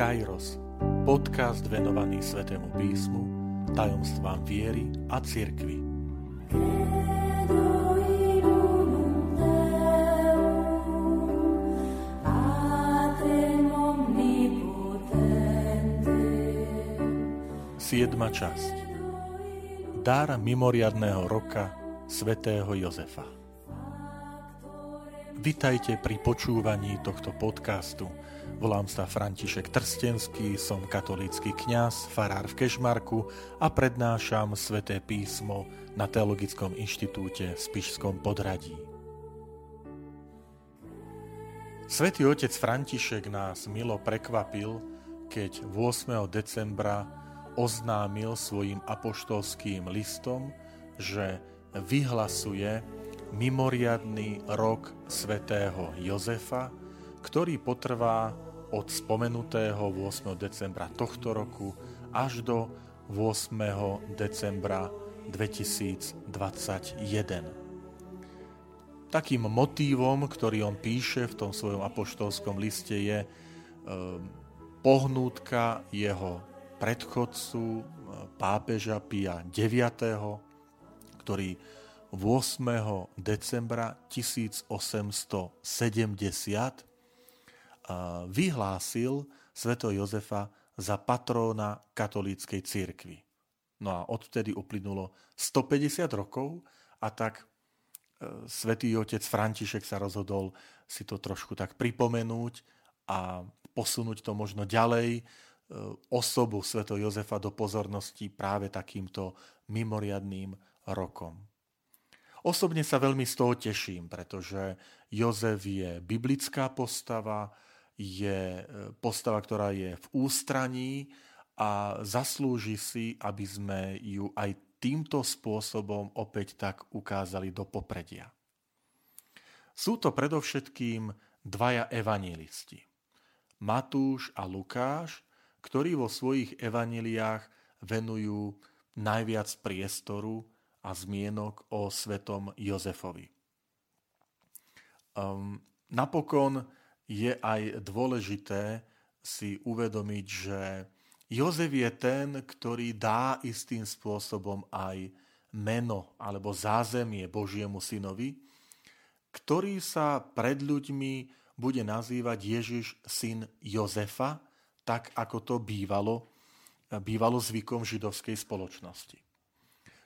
Kairos, podcast venovaný Svetému písmu, tajomstvám viery a cirkvi. Siedma časť. Dar mimoriadného roka svätého Jozefa. Vitajte pri počúvaní tohto podcastu – Volám sa František Trstenský, som katolícky kňaz, farár v Kešmarku a prednášam sväté písmo na Teologickom inštitúte v Spišskom podradí. Svetý otec František nás milo prekvapil, keď 8. decembra oznámil svojim apoštolským listom, že vyhlasuje mimoriadný rok svätého Jozefa, ktorý potrvá od spomenutého 8. decembra tohto roku až do 8. decembra 2021. Takým motívom, ktorý on píše v tom svojom apoštolskom liste, je ehm, pohnútka jeho predchodcu e, pápeža Pia IX, ktorý 8. decembra 1870 vyhlásil sveto Jozefa za patróna katolíckej církvy. No a odvtedy uplynulo 150 rokov a tak e, svätý otec František sa rozhodol si to trošku tak pripomenúť a posunúť to možno ďalej, e, osobu sveto Jozefa do pozornosti práve takýmto mimoriadným rokom. Osobne sa veľmi z toho teším, pretože Jozef je biblická postava, je e, postava, ktorá je v ústraní a zaslúži si, aby sme ju aj týmto spôsobom opäť tak ukázali do popredia. Sú to predovšetkým dvaja evanilisti. Matúš a Lukáš, ktorí vo svojich evaniliách venujú najviac priestoru a zmienok o svetom Jozefovi. Um, napokon je aj dôležité si uvedomiť, že Jozef je ten, ktorý dá istým spôsobom aj meno alebo zázemie Božiemu synovi, ktorý sa pred ľuďmi bude nazývať Ježiš syn Jozefa, tak ako to bývalo, bývalo zvykom židovskej spoločnosti.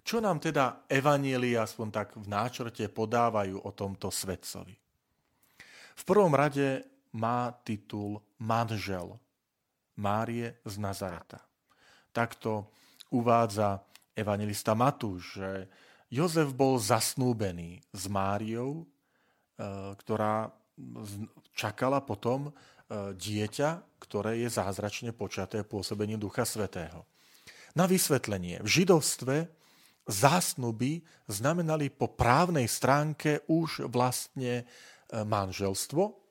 Čo nám teda evanielia aspoň tak v náčrte podávajú o tomto svetcovi? V prvom rade má titul manžel Márie z Nazareta. Takto uvádza evangelista Matúš, že Jozef bol zasnúbený s Máriou, e, ktorá čakala potom e, dieťa, ktoré je zázračne počaté pôsobením Ducha Svetého. Na vysvetlenie. V židovstve zásnuby znamenali po právnej stránke už vlastne e, manželstvo,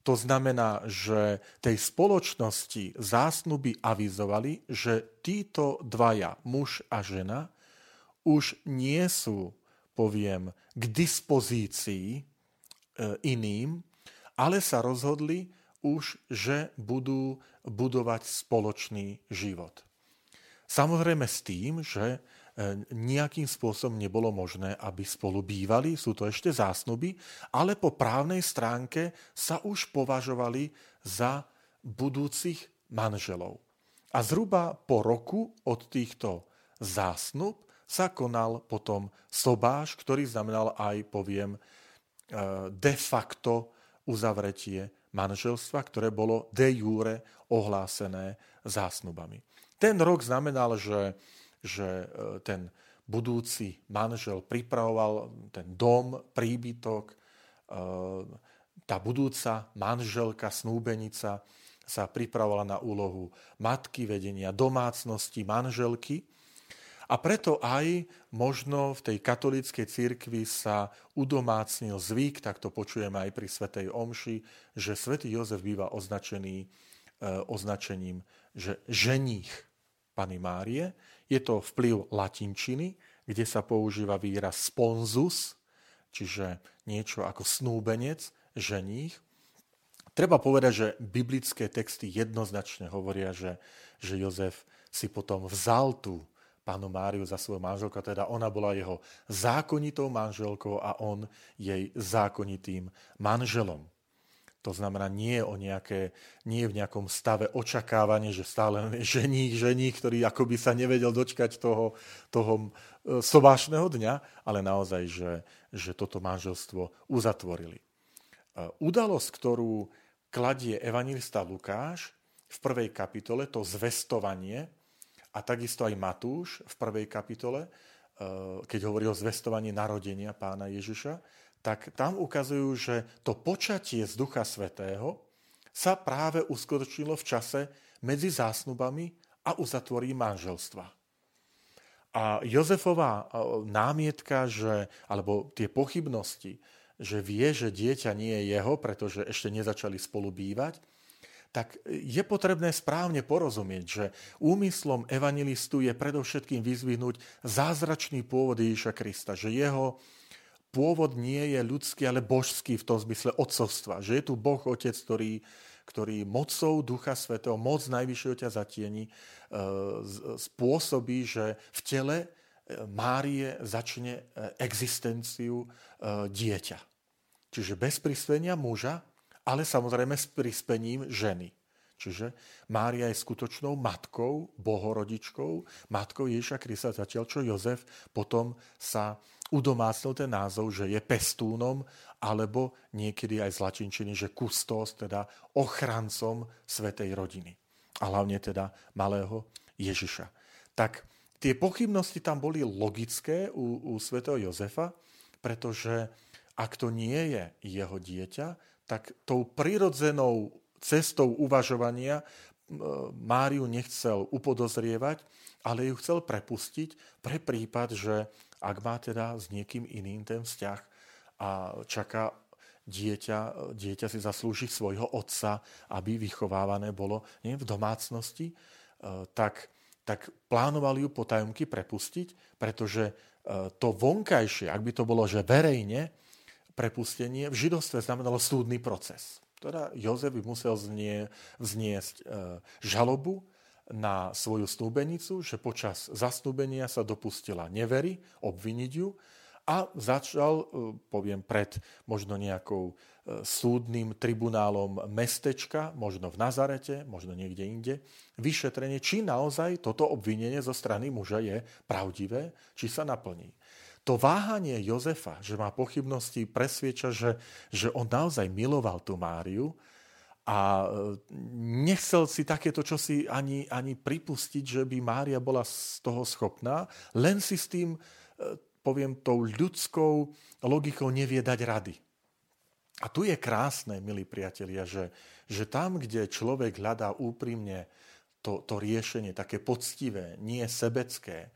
to znamená, že tej spoločnosti zásnuby avizovali, že títo dvaja, muž a žena, už nie sú, poviem, k dispozícii e, iným, ale sa rozhodli už, že budú budovať spoločný život. Samozrejme s tým, že nejakým spôsobom nebolo možné, aby spolu bývali, sú to ešte zásnuby, ale po právnej stránke sa už považovali za budúcich manželov. A zhruba po roku od týchto zásnub sa konal potom sobáš, ktorý znamenal aj, poviem, e, de facto uzavretie manželstva, ktoré bolo de jure ohlásené zásnubami. Ten rok znamenal, že že e, ten budúci manžel pripravoval ten dom, príbytok, e, tá budúca manželka, snúbenica sa pripravovala na úlohu matky, vedenia domácnosti, manželky. A preto aj možno v tej katolíckej cirkvi sa udomácnil zvyk, tak to počujeme aj pri Svetej Omši, že svätý Jozef býva označený e, označením, že ženích Pany Márie. Je to vplyv latinčiny, kde sa používa výraz sponzus, čiže niečo ako snúbenec, ženích. Treba povedať, že biblické texty jednoznačne hovoria, že, že Jozef si potom vzal tú pánu Máriu za svoju manželku, teda ona bola jeho zákonitou manželkou a on jej zákonitým manželom. To znamená, nie je, o nejaké, nie je v nejakom stave očakávania, že stále žení, žení, ktorý akoby sa nevedel dočkať toho, toho e, sobášneho dňa, ale naozaj, že, že toto manželstvo uzatvorili. E, udalosť, ktorú kladie evangelista Lukáš v prvej kapitole, to zvestovanie, a takisto aj Matúš v prvej kapitole, e, keď hovorí o zvestovaní narodenia pána Ježiša, tak tam ukazujú, že to počatie z Ducha Svetého sa práve uskutočnilo v čase medzi zásnubami a uzatvorí manželstva. A Jozefová námietka, že, alebo tie pochybnosti, že vie, že dieťa nie je jeho, pretože ešte nezačali spolu bývať, tak je potrebné správne porozumieť, že úmyslom evangelistu je predovšetkým vyzvihnúť zázračný pôvod Ježiša Krista, že jeho pôvod nie je ľudský, ale božský v tom zmysle otcovstva. Že je tu Boh Otec, ktorý, ktorý mocou Ducha Svetého, moc Najvyššieho ťa zatieni, e, spôsobí, že v tele e, Márie začne e, existenciu dieťa. Čiže bez prispenia muža, ale samozrejme s prispením ženy. Čiže Mária je skutočnou matkou, bohorodičkou, matkou Ježiša Krista, zatiaľ čo Jozef potom sa udomácnil ten názov, že je pestúnom, alebo niekedy aj zlačinčený, že kustos, teda ochrancom svetej rodiny. A hlavne teda malého Ježiša. Tak tie pochybnosti tam boli logické u, u svetého Jozefa, pretože ak to nie je jeho dieťa, tak tou prirodzenou cestou uvažovania Máriu nechcel upodozrievať, ale ju chcel prepustiť pre prípad, že ak má teda s niekým iným ten vzťah a čaká dieťa, dieťa si zaslúži svojho otca, aby vychovávané bolo nie, v domácnosti, e, tak, tak plánovali ju potajomky prepustiť, pretože e, to vonkajšie, ak by to bolo, že verejne, prepustenie v židovstve znamenalo súdny proces. Teda Jozef by musel znie, vzniesť e, žalobu na svoju snúbenicu, že počas zasnúbenia sa dopustila nevery, obviniť ju a začal, e, poviem, pred možno nejakou e, súdnym tribunálom mestečka, možno v Nazarete, možno niekde inde, vyšetrenie, či naozaj toto obvinenie zo strany muža je pravdivé, či sa naplní. To váhanie Jozefa, že má pochybnosti, presvieča, že, že on naozaj miloval tú Máriu, a e, nechcel si takéto čosi ani, ani pripustiť, že by Mária bola z toho schopná, len si s tým, e, poviem, tou ľudskou logikou nevie dať rady. A tu je krásne, milí priatelia, že, že tam, kde človek hľadá úprimne to, to riešenie, také poctivé, nie sebecké,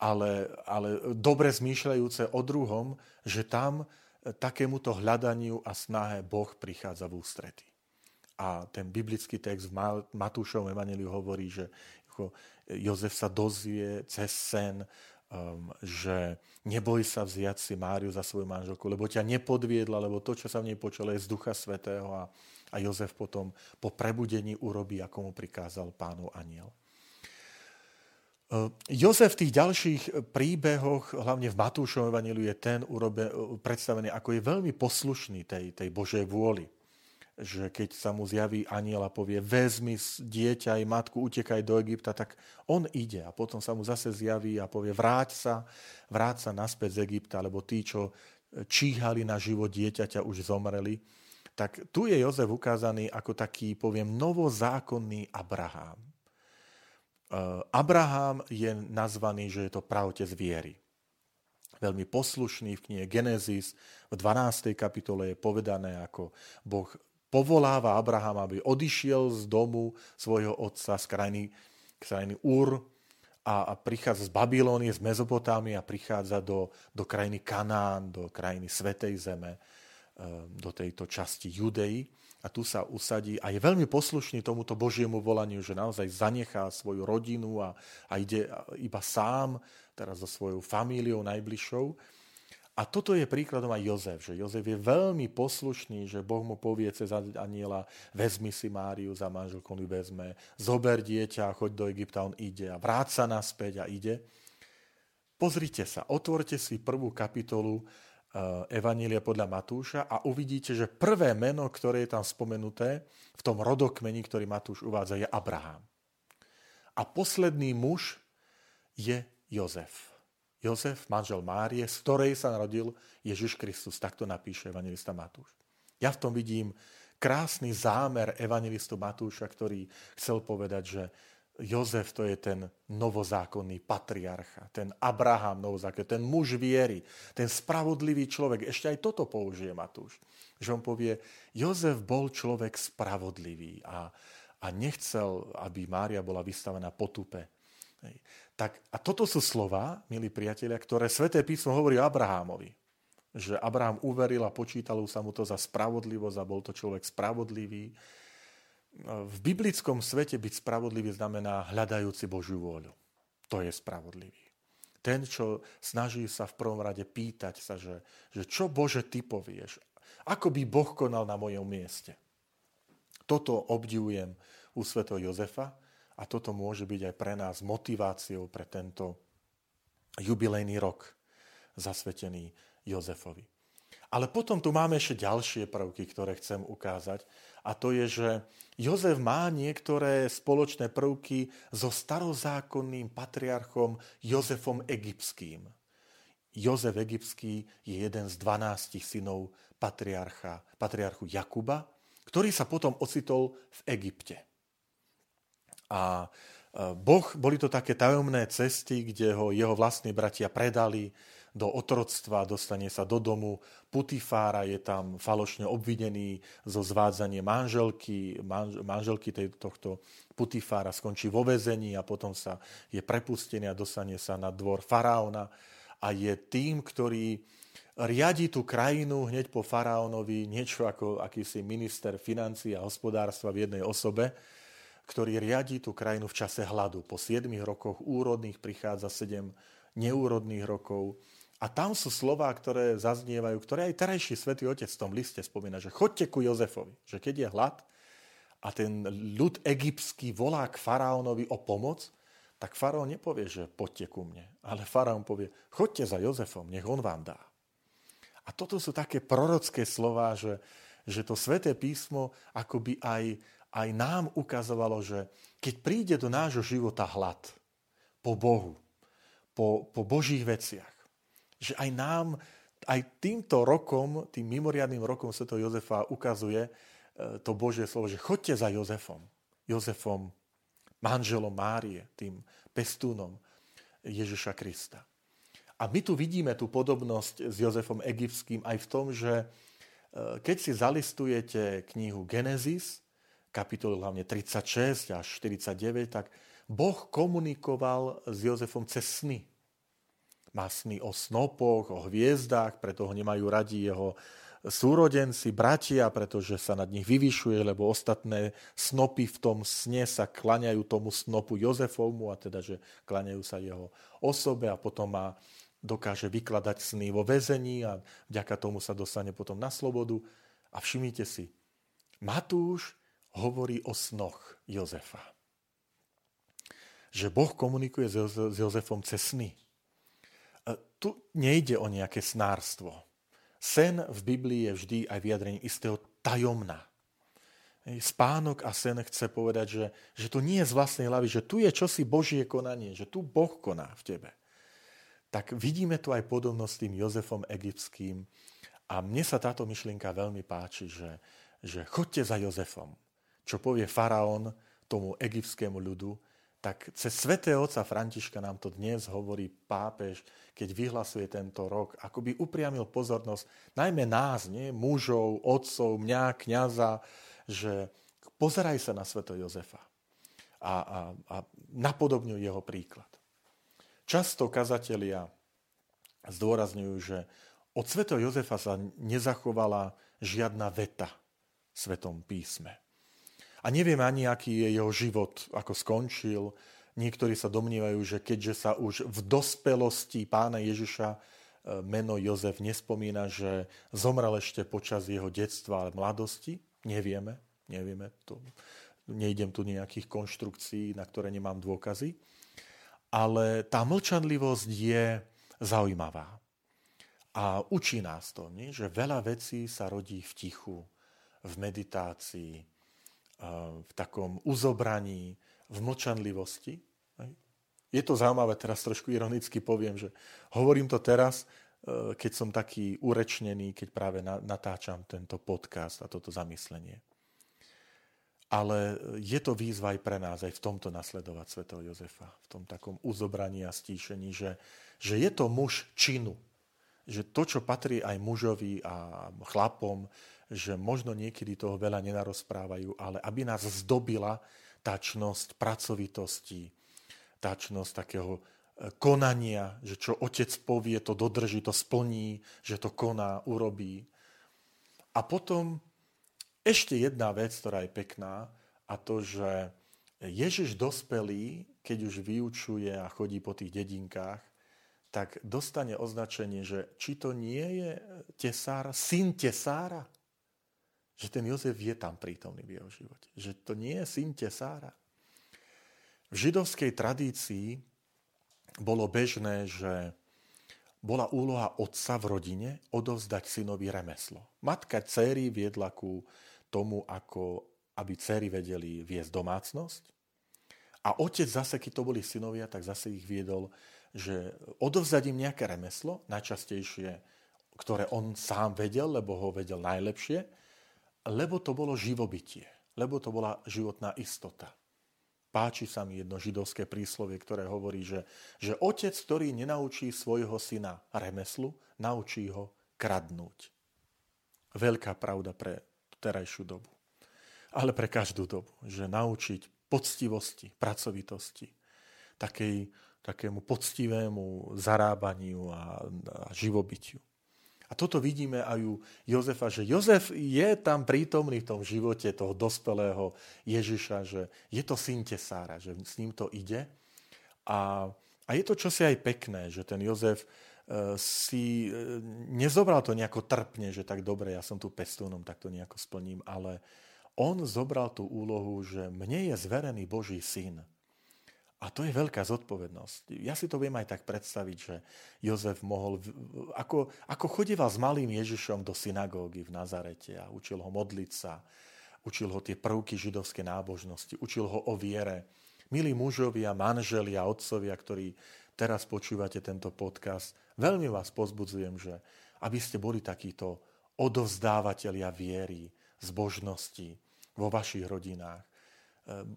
ale, ale dobre zmýšľajúce o druhom, že tam e, takémuto hľadaniu a snahe Boh prichádza v ústrety. A ten biblický text v Matúšovom evaneliu hovorí, že Jozef sa dozvie cez sen, um, že neboj sa vziať si Máriu za svoju manželku, lebo ťa nepodviedla, lebo to, čo sa v nej počalo, je z Ducha Svetého a, a Jozef potom po prebudení urobí, ako mu prikázal pánu aniel. Uh, Jozef v tých ďalších príbehoch, hlavne v Matúšovom evaníliu, je ten urobe, predstavený ako je veľmi poslušný tej, tej Božej vôli že keď sa mu zjaví aniel a povie vezmi dieťa aj matku, utekaj do Egypta, tak on ide a potom sa mu zase zjaví a povie vráť sa, vráť sa naspäť z Egypta, lebo tí, čo číhali na život dieťaťa, už zomreli. Tak tu je Jozef ukázaný ako taký, poviem, novozákonný Abraham. E, Abraham je nazvaný, že je to pravotec viery veľmi poslušný v knihe Genesis. V 12. kapitole je povedané, ako Boh povoláva Abraham, aby odišiel z domu svojho otca z krajiny, krajiny Ur a, a prichádza z Babilónie, z Mezopotámie a prichádza do, do krajiny Kanán, do krajiny Svetej Zeme, eh, do tejto časti Judei. A tu sa usadí a je veľmi poslušný tomuto Božiemu volaniu, že naozaj zanechá svoju rodinu a, a ide iba sám, teraz so svojou famíliou najbližšou. A toto je príkladom aj Jozef, že Jozef je veľmi poslušný, že Boh mu povie cez aniela, vezmi si Máriu za manželku, on vezme, zober dieťa, choď do Egypta, on ide a vráca naspäť a ide. Pozrite sa, otvorte si prvú kapitolu Evanília podľa Matúša a uvidíte, že prvé meno, ktoré je tam spomenuté v tom rodokmeni, ktorý Matúš uvádza, je Abraham. A posledný muž je Jozef. Jozef, manžel Márie, z ktorej sa narodil Ježiš Kristus. Takto napíše evangelista Matúš. Ja v tom vidím krásny zámer evangelistu Matúša, ktorý chcel povedať, že Jozef to je ten novozákonný patriarcha, ten Abraham novozákonný, ten muž viery, ten spravodlivý človek. Ešte aj toto použije Matúš. Že on povie, Jozef bol človek spravodlivý a, a nechcel, aby Mária bola vystavená potupe. Tak, a toto sú slova, milí priatelia, ktoré Sveté písmo hovorí o Abrahámovi. Že Abraham uveril a počítalo sa mu to za spravodlivosť a bol to človek spravodlivý. V biblickom svete byť spravodlivý znamená hľadajúci Božiu vôľu. To je spravodlivý. Ten, čo snaží sa v prvom rade pýtať sa, že, že čo Bože ty povieš, ako by Boh konal na mojom mieste. Toto obdivujem u svetého Jozefa, a toto môže byť aj pre nás motiváciou pre tento jubilejný rok zasvetený Jozefovi. Ale potom tu máme ešte ďalšie prvky, ktoré chcem ukázať. A to je, že Jozef má niektoré spoločné prvky so starozákonným patriarchom Jozefom Egyptským. Jozef Egyptský je jeden z dvanástich synov patriarcha, patriarchu Jakuba, ktorý sa potom ocitol v Egypte. A e, Boh, boli to také tajomné cesty, kde ho jeho vlastní bratia predali do otroctva, dostane sa do domu Putifára, je tam falošne obvinený zo zvádzania manželky, manž, manželky tohto Putifára skončí vo vezení a potom sa je prepustený a dostane sa na dvor faraóna a je tým, ktorý riadi tú krajinu hneď po faraónovi, niečo ako akýsi minister financí a hospodárstva v jednej osobe, ktorý riadí tú krajinu v čase hladu. Po 7 rokoch úrodných prichádza 7 neúrodných rokov. A tam sú slova, ktoré zaznievajú, ktoré aj terajší svätý Otec v tom liste spomína, že chodte ku Jozefovi, že keď je hlad a ten ľud egyptský volá k faraónovi o pomoc, tak faraón nepovie, že poďte ku mne, ale faraón povie, chodte za Jozefom, nech on vám dá. A toto sú také prorocké slova, že, že to sväté písmo akoby aj, aj nám ukazovalo, že keď príde do nášho života hlad po Bohu, po, po Božích veciach, že aj nám, aj týmto rokom, tým mimoriadným rokom Sv. Jozefa ukazuje e, to Božie slovo, že chodte za Jozefom. Jozefom, manželom Márie, tým pestúnom Ježiša Krista. A my tu vidíme tú podobnosť s Jozefom Egyptským aj v tom, že e, keď si zalistujete knihu Genesis, kapitoly hlavne 36 až 49, tak Boh komunikoval s Jozefom cez sny. Má sny o snopoch, o hviezdách, preto ho nemajú radi jeho súrodenci, bratia, pretože sa nad nich vyvyšuje, lebo ostatné snopy v tom sne sa klaňajú tomu snopu Jozefovmu, a teda, že klaňajú sa jeho osobe a potom má, dokáže vykladať sny vo väzení a vďaka tomu sa dostane potom na slobodu. A všimnite si, Matúš hovorí o snoch Jozefa. Že Boh komunikuje s Jozefom cez sny. Tu nejde o nejaké snárstvo. Sen v Biblii je vždy aj vyjadrenie istého tajomna. Spánok a sen chce povedať, že, že to nie je z vlastnej hlavy, že tu je čosi Božie konanie, že tu Boh koná v tebe. Tak vidíme tu aj podobnosť s tým Jozefom egyptským. A mne sa táto myšlienka veľmi páči, že, že chodte za Jozefom čo povie faraón tomu egyptskému ľudu, tak cez svätého otca Františka nám to dnes hovorí pápež, keď vyhlasuje tento rok, ako by upriamil pozornosť najmä nás, nie? mužov, otcov, mňa, kniaza, že pozeraj sa na sveto Jozefa a, a, a napodobňuj jeho príklad. Často kazatelia zdôrazňujú, že od svätého Jozefa sa nezachovala žiadna veta v Svetom písme. A neviem ani, aký je jeho život, ako skončil. Niektorí sa domnívajú, že keďže sa už v dospelosti pána Ježiša meno Jozef nespomína, že zomrel ešte počas jeho detstva a mladosti. Nevieme, nevieme. To, nejdem tu nejakých konštrukcií, na ktoré nemám dôkazy. Ale tá mlčanlivosť je zaujímavá. A učí nás to, nie? že veľa vecí sa rodí v tichu, v meditácii, v takom uzobraní, v mlčanlivosti. Je to zaujímavé, teraz trošku ironicky poviem, že hovorím to teraz, e, keď som taký urečnený, keď práve natáčam tento podcast a toto zamyslenie. Ale je to výzva aj pre nás, aj v tomto nasledovať svätého Jozefa, v tom takom uzobraní a stíšení, že, že je to muž činu, že to, čo patrí aj mužovi a chlapom, že možno niekedy toho veľa nenarozprávajú, ale aby nás zdobila tačnosť pracovitosti, tačnosť takého e, konania, že čo otec povie, to dodrží, to splní, že to koná, urobí. A potom ešte jedna vec, ktorá je pekná, a to, že Ježiš dospelý, keď už vyučuje a chodí po tých dedinkách, tak dostane označenie, že či to nie je tesár, syn tesára že ten Jozef je tam prítomný v jeho živote. Že to nie je syn Tesára. V židovskej tradícii bolo bežné, že bola úloha otca v rodine odovzdať synovi remeslo. Matka céry viedla ku tomu, ako aby céry vedeli viesť domácnosť. A otec zase, keď to boli synovia, tak zase ich viedol, že odovzdať im nejaké remeslo, najčastejšie, ktoré on sám vedel, lebo ho vedel najlepšie, lebo to bolo živobytie, lebo to bola životná istota. Páči sa mi jedno židovské príslovie, ktoré hovorí, že, že otec, ktorý nenaučí svojho syna remeslu, naučí ho kradnúť. Veľká pravda pre terajšiu dobu. Ale pre každú dobu. Že naučiť poctivosti, pracovitosti, takej, takému poctivému zarábaniu a, a živobytiu. A toto vidíme aj u Jozefa, že Jozef je tam prítomný v tom živote toho dospelého Ježiša, že je to syn tesára, že s ním to ide. A, a je to čosi aj pekné, že ten Jozef e, si e, nezobral to nejako trpne, že tak dobre, ja som tu pestúnom, tak to nejako splním, ale on zobral tú úlohu, že mne je zverený Boží syn. A to je veľká zodpovednosť. Ja si to viem aj tak predstaviť, že Jozef mohol, ako, ako chodieval s malým Ježišom do synagógy v Nazarete a učil ho modliť sa, učil ho tie prvky židovskej nábožnosti, učil ho o viere. Milí mužovia, manželia, otcovia, ktorí teraz počúvate tento podcast, veľmi vás pozbudzujem, že aby ste boli takíto odovzdávateľia viery, zbožnosti vo vašich rodinách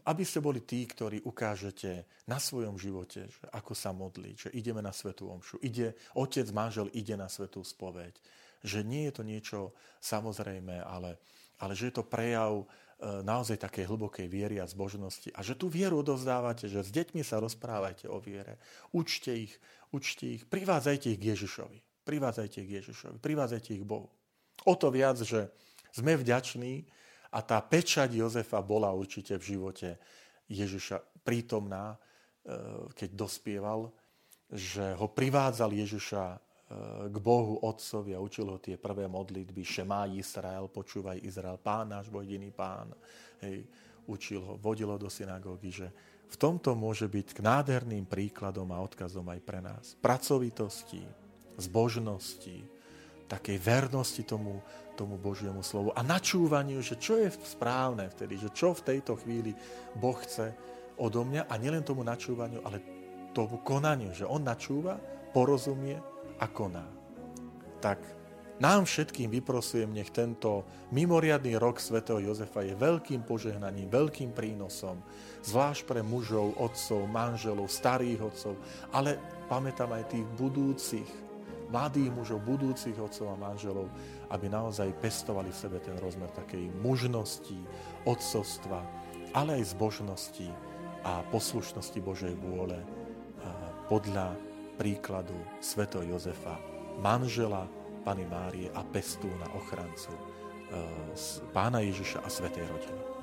aby ste boli tí, ktorí ukážete na svojom živote, že ako sa modliť, že ideme na svetú omšu, ide, otec, manžel ide na svetú spoveď, že nie je to niečo samozrejme, ale, ale že je to prejav e, naozaj takej hlbokej viery a zbožnosti. A že tú vieru odovzdávate, že s deťmi sa rozprávajte o viere, učte ich, učte ich, privádzajte ich k Ježišovi, privádzajte ich k Ježišovi, privádzajte ich k Bohu. O to viac, že sme vďační, a tá pečať Jozefa bola určite v živote Ježiša prítomná, e, keď dospieval, že ho privádzal Ježiša e, k Bohu Otcovi a učil ho tie prvé modlitby. Šemá Izrael, počúvaj Izrael, pán náš, boj jediný pán. Hej, učil ho, vodil ho do synagógy, že v tomto môže byť k nádherným príkladom a odkazom aj pre nás. Pracovitosti, zbožnosti, takej vernosti tomu, tomu Božiemu slovu a načúvaniu, že čo je správne vtedy, že čo v tejto chvíli Boh chce odo mňa a nielen tomu načúvaniu, ale tomu konaniu, že On načúva, porozumie a koná. Tak nám všetkým vyprosujem, nech tento mimoriadný rok svätého Jozefa je veľkým požehnaním, veľkým prínosom, zvlášť pre mužov, otcov, manželov, starých otcov, ale pamätám aj tých budúcich, mladých mužov, budúcich otcov a manželov, aby naozaj pestovali v sebe ten rozmer takej mužnosti, otcovstva, ale aj zbožnosti a poslušnosti Božej vôle podľa príkladu Sveto Jozefa, manžela Pany Márie a pestúna, ochrancu Pána Ježiša a Svetej rodiny.